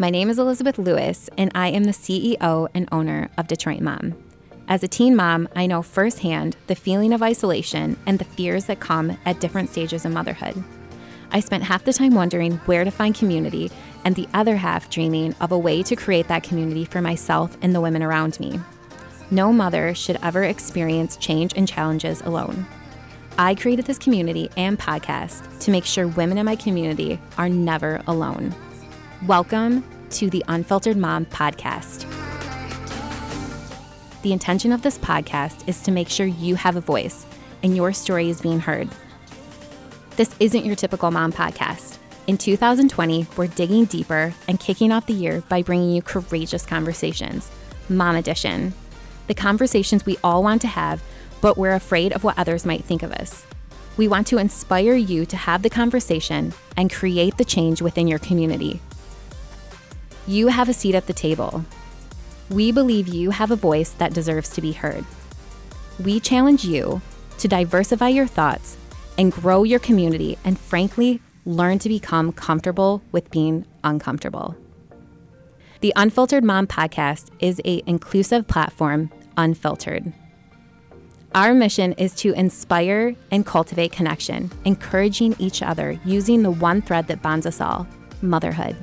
My name is Elizabeth Lewis, and I am the CEO and owner of Detroit Mom. As a teen mom, I know firsthand the feeling of isolation and the fears that come at different stages of motherhood. I spent half the time wondering where to find community, and the other half dreaming of a way to create that community for myself and the women around me. No mother should ever experience change and challenges alone. I created this community and podcast to make sure women in my community are never alone. Welcome to the Unfiltered Mom podcast. The intention of this podcast is to make sure you have a voice and your story is being heard. This isn't your typical mom podcast. In 2020, we're digging deeper and kicking off the year by bringing you courageous conversations, Mom Edition. The conversations we all want to have, but we're afraid of what others might think of us. We want to inspire you to have the conversation and create the change within your community you have a seat at the table. We believe you have a voice that deserves to be heard. We challenge you to diversify your thoughts and grow your community and, frankly, learn to become comfortable with being uncomfortable. The Unfiltered Mom podcast is a inclusive platform, unfiltered. Our mission is to inspire and cultivate connection, encouraging each other using the one thread that bonds us all motherhood.